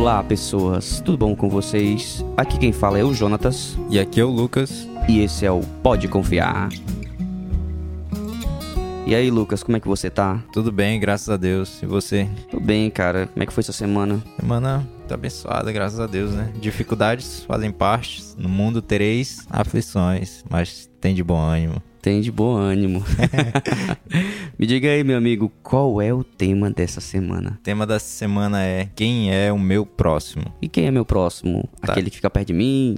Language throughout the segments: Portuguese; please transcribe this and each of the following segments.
Olá, pessoas, tudo bom com vocês? Aqui quem fala é o Jonatas E aqui é o Lucas. e esse é o Pode Confiar. E aí, Lucas, como é que você tá? Tudo bem, graças a Deus. E você? Tô bem, cara. Como é que foi sua semana? Semana tá abençoada, graças a Deus, né? Dificuldades fazem parte. No mundo tereis aflições, mas tem de bom ânimo. Tem de bom ânimo. Me diga aí, meu amigo, qual é o tema dessa semana? O tema dessa semana é Quem é o meu próximo? E quem é meu próximo? Tá. Aquele que fica perto de mim?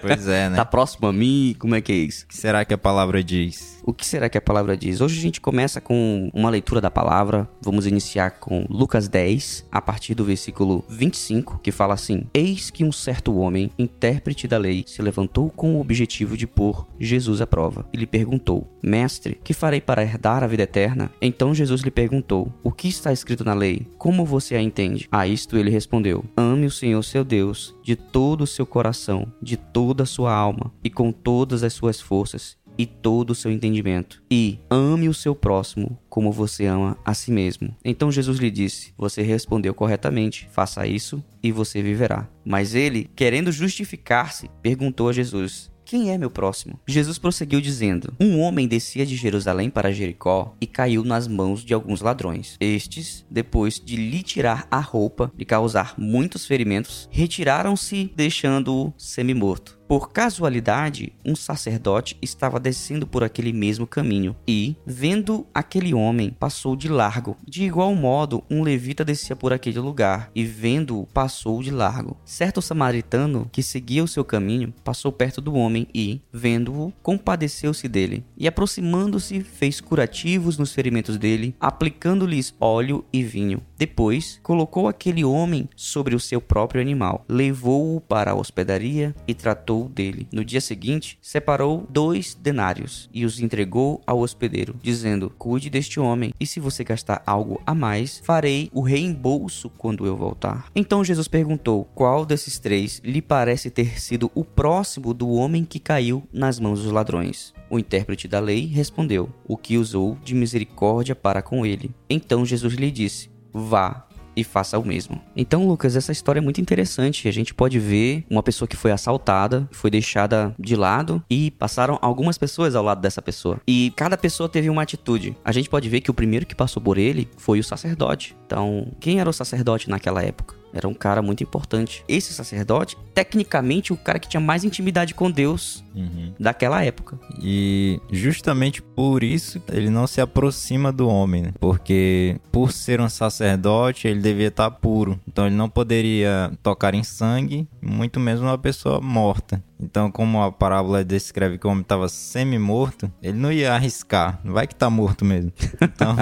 Pois é, né? Tá próximo a mim? Como é que é isso? O que será que a palavra diz? O que será que a palavra diz? Hoje a gente começa com uma leitura da palavra. Vamos iniciar com Lucas 10, a partir do versículo 25, que fala assim: Eis que um certo homem, intérprete da lei, se levantou com o objetivo de pôr Jesus à prova. E lhe perguntou: Mestre, que farei para herdar a vida eterna? Então Jesus lhe perguntou: O que está escrito na lei? Como você a entende? A isto ele respondeu: Ame o Senhor seu Deus de todo o seu coração, de toda a sua alma e com todas as suas forças e todo o seu entendimento. E ame o seu próximo como você ama a si mesmo. Então Jesus lhe disse: Você respondeu corretamente, faça isso e você viverá. Mas ele, querendo justificar-se, perguntou a Jesus: quem é meu próximo? Jesus prosseguiu dizendo: Um homem descia de Jerusalém para Jericó e caiu nas mãos de alguns ladrões. Estes, depois de lhe tirar a roupa e causar muitos ferimentos, retiraram-se, deixando-o semi-morto. Por casualidade, um sacerdote estava descendo por aquele mesmo caminho e, vendo aquele homem, passou de largo. De igual modo, um levita descia por aquele lugar e, vendo-o, passou de largo. Certo samaritano que seguia o seu caminho passou perto do homem e, vendo-o, compadeceu-se dele e, aproximando-se, fez curativos nos ferimentos dele, aplicando-lhes óleo e vinho. Depois, colocou aquele homem sobre o seu próprio animal, levou-o para a hospedaria e tratou dele. No dia seguinte, separou dois denários e os entregou ao hospedeiro, dizendo: Cuide deste homem, e se você gastar algo a mais, farei o reembolso quando eu voltar. Então Jesus perguntou: Qual desses três lhe parece ter sido o próximo do homem que caiu nas mãos dos ladrões? O intérprete da lei respondeu: O que usou de misericórdia para com ele. Então Jesus lhe disse: Vá e faça o mesmo. Então, Lucas, essa história é muito interessante. A gente pode ver uma pessoa que foi assaltada, foi deixada de lado e passaram algumas pessoas ao lado dessa pessoa. E cada pessoa teve uma atitude. A gente pode ver que o primeiro que passou por ele foi o sacerdote. Então, quem era o sacerdote naquela época? Era um cara muito importante. Esse sacerdote, tecnicamente, o cara que tinha mais intimidade com Deus Uhum. daquela época. E justamente por isso ele não se aproxima do homem, né? porque por ser um sacerdote ele devia estar puro, então ele não poderia tocar em sangue, muito menos uma pessoa morta. Então, como a parábola descreve que o homem estava semi-morto, ele não ia arriscar, não vai que tá morto mesmo. Então,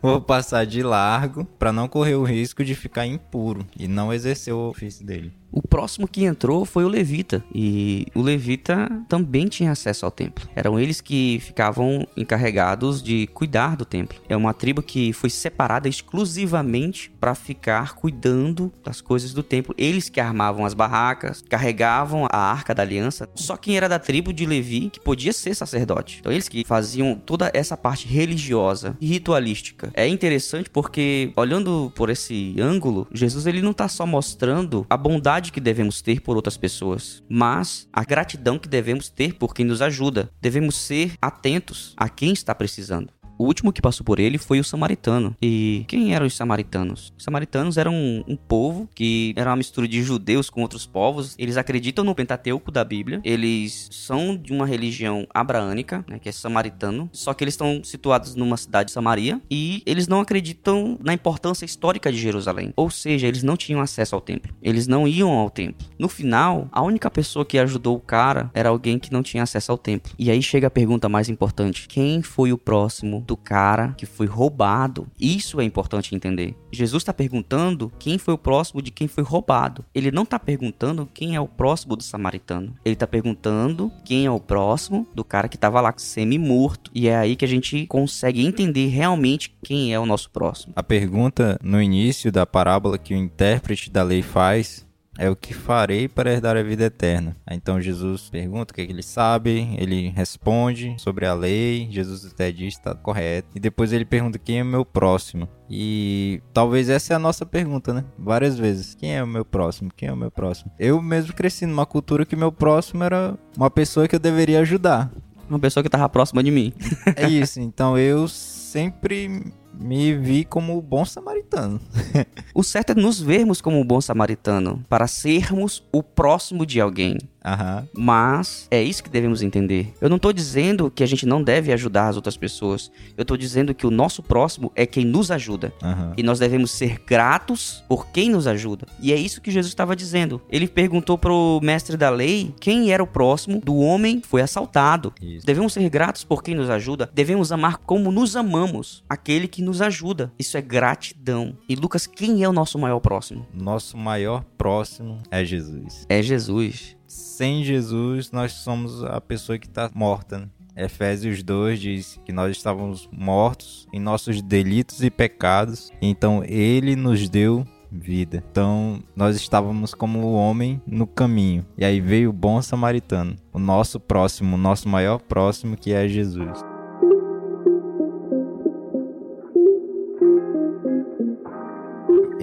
vou passar de largo para não correr o risco de ficar impuro e não exercer o ofício dele. O próximo que entrou foi o Levita. E o Levita também tinha acesso ao templo. Eram eles que ficavam encarregados de cuidar do templo. É uma tribo que foi separada exclusivamente para ficar cuidando das coisas do templo. Eles que armavam as barracas, carregavam a arca da aliança. Só quem era da tribo de Levi que podia ser sacerdote. Então eles que faziam toda essa parte religiosa e ritualística. É interessante porque olhando por esse ângulo, Jesus ele não está só mostrando a bondade que devemos ter por outras pessoas, mas a gratidão que devemos ter por quem nos ajuda. Devemos ser atentos a quem está precisando. O último que passou por ele foi o samaritano. E quem eram os samaritanos? Os samaritanos eram um, um povo que era uma mistura de judeus com outros povos. Eles acreditam no Pentateuco da Bíblia. Eles são de uma religião abraânica, né, que é samaritano. Só que eles estão situados numa cidade de Samaria. E eles não acreditam na importância histórica de Jerusalém. Ou seja, eles não tinham acesso ao templo. Eles não iam ao templo. No final, a única pessoa que ajudou o cara era alguém que não tinha acesso ao templo. E aí chega a pergunta mais importante: quem foi o próximo do cara que foi roubado? Isso é importante entender. Jesus está perguntando quem foi o próximo de quem foi roubado. Ele não está perguntando quem é o próximo do samaritano. Ele está perguntando quem é o próximo do cara que estava lá semi-morto. E é aí que a gente consegue entender realmente quem é o nosso próximo. A pergunta no início da parábola que o intérprete da lei faz é o que farei para herdar a vida eterna. Aí, então Jesus pergunta o que, é que ele sabe, ele responde sobre a lei, Jesus até diz está correto. E depois ele pergunta quem é o meu próximo. E talvez essa é a nossa pergunta, né? Várias vezes. Quem é o meu próximo? Quem é o meu próximo? Eu mesmo cresci numa cultura que meu próximo era uma pessoa que eu deveria ajudar. Uma pessoa que estava próxima de mim. é isso. Então eu sempre me vi como bom samaritano. o certo é nos vermos como o bom samaritano, para sermos o próximo de alguém. Uhum. Mas é isso que devemos entender. Eu não estou dizendo que a gente não deve ajudar as outras pessoas. Eu estou dizendo que o nosso próximo é quem nos ajuda. Uhum. E nós devemos ser gratos por quem nos ajuda. E é isso que Jesus estava dizendo. Ele perguntou pro mestre da lei quem era o próximo do homem que foi assaltado. Isso. Devemos ser gratos por quem nos ajuda. Devemos amar como nos amamos aquele que nos ajuda. Isso é gratidão. E Lucas, quem é o nosso maior próximo? Nosso maior próximo é Jesus. É Jesus sem Jesus, nós somos a pessoa que está morta. Né? Efésios 2 diz que nós estávamos mortos em nossos delitos e pecados, então ele nos deu vida. Então nós estávamos como o homem no caminho. E aí veio o bom samaritano, o nosso próximo, o nosso maior próximo que é Jesus.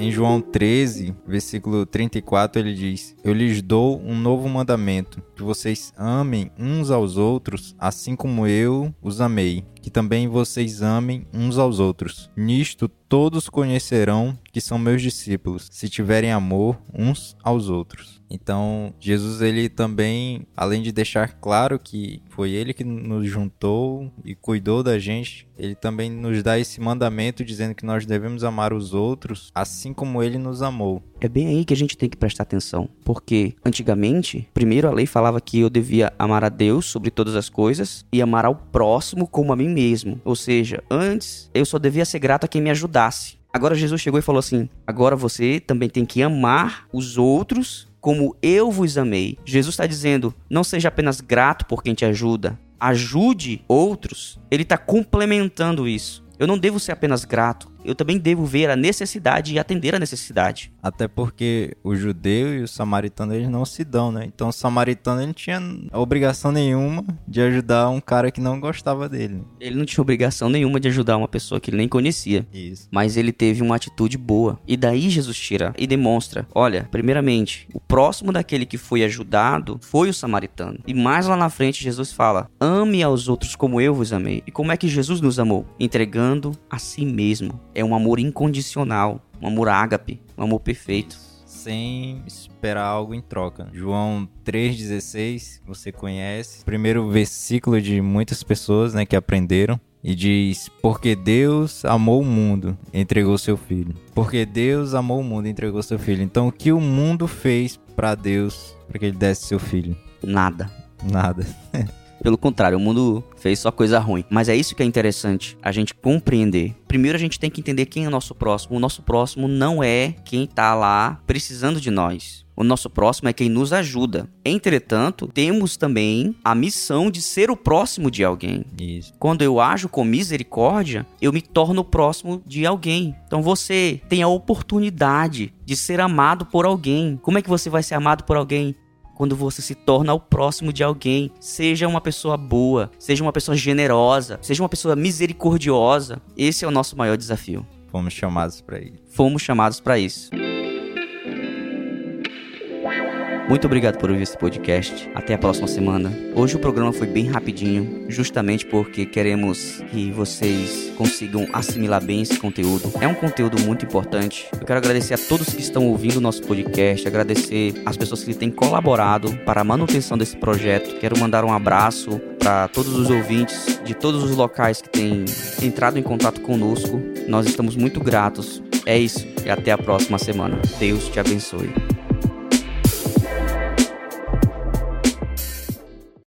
Em João 13, versículo 34, ele diz: Eu lhes dou um novo mandamento, que vocês amem uns aos outros, assim como eu os amei, que também vocês amem uns aos outros. Nisto todos conhecerão que são meus discípulos, se tiverem amor uns aos outros. Então, Jesus ele também, além de deixar claro que foi ele que nos juntou e cuidou da gente, ele também nos dá esse mandamento dizendo que nós devemos amar os outros assim como ele nos amou. É bem aí que a gente tem que prestar atenção, porque antigamente, primeiro a lei falava que eu devia amar a Deus sobre todas as coisas e amar ao próximo como a mim mesmo. Ou seja, antes eu só devia ser grato a quem me ajudasse. Agora Jesus chegou e falou assim: agora você também tem que amar os outros como eu vos amei. Jesus está dizendo: não seja apenas grato por quem te ajuda, ajude outros. Ele está complementando isso. Eu não devo ser apenas grato, eu também devo ver a necessidade e atender a necessidade. Até porque o judeu e o samaritano eles não se dão, né? Então o samaritano ele não tinha obrigação nenhuma de ajudar um cara que não gostava dele. Ele não tinha obrigação nenhuma de ajudar uma pessoa que ele nem conhecia. Isso. Mas ele teve uma atitude boa. E daí Jesus tira e demonstra: olha, primeiramente, o próximo daquele que foi ajudado foi o samaritano. E mais lá na frente Jesus fala: ame aos outros como eu vos amei. E como é que Jesus nos amou? Entregando a si mesmo é um amor incondicional, um amor ágape, um amor perfeito. Sem esperar algo em troca. João 3,16, você conhece. Primeiro versículo de muitas pessoas né, que aprenderam. E diz: Porque Deus amou o mundo, entregou seu filho. Porque Deus amou o mundo, entregou seu filho. Então, o que o mundo fez para Deus para que ele desse seu filho? Nada. Nada. Pelo contrário, o mundo fez só coisa ruim. Mas é isso que é interessante, a gente compreender. Primeiro a gente tem que entender quem é o nosso próximo. O nosso próximo não é quem tá lá precisando de nós. O nosso próximo é quem nos ajuda. Entretanto, temos também a missão de ser o próximo de alguém. Isso. Quando eu ajo com misericórdia, eu me torno próximo de alguém. Então você tem a oportunidade de ser amado por alguém. Como é que você vai ser amado por alguém? Quando você se torna o próximo de alguém. Seja uma pessoa boa, seja uma pessoa generosa, seja uma pessoa misericordiosa. Esse é o nosso maior desafio. Fomos chamados para isso. Fomos chamados para isso. Muito obrigado por ouvir esse podcast. Até a próxima semana. Hoje o programa foi bem rapidinho, justamente porque queremos que vocês consigam assimilar bem esse conteúdo. É um conteúdo muito importante. Eu quero agradecer a todos que estão ouvindo o nosso podcast, agradecer as pessoas que têm colaborado para a manutenção desse projeto. Quero mandar um abraço para todos os ouvintes de todos os locais que têm entrado em contato conosco. Nós estamos muito gratos. É isso e até a próxima semana. Deus te abençoe.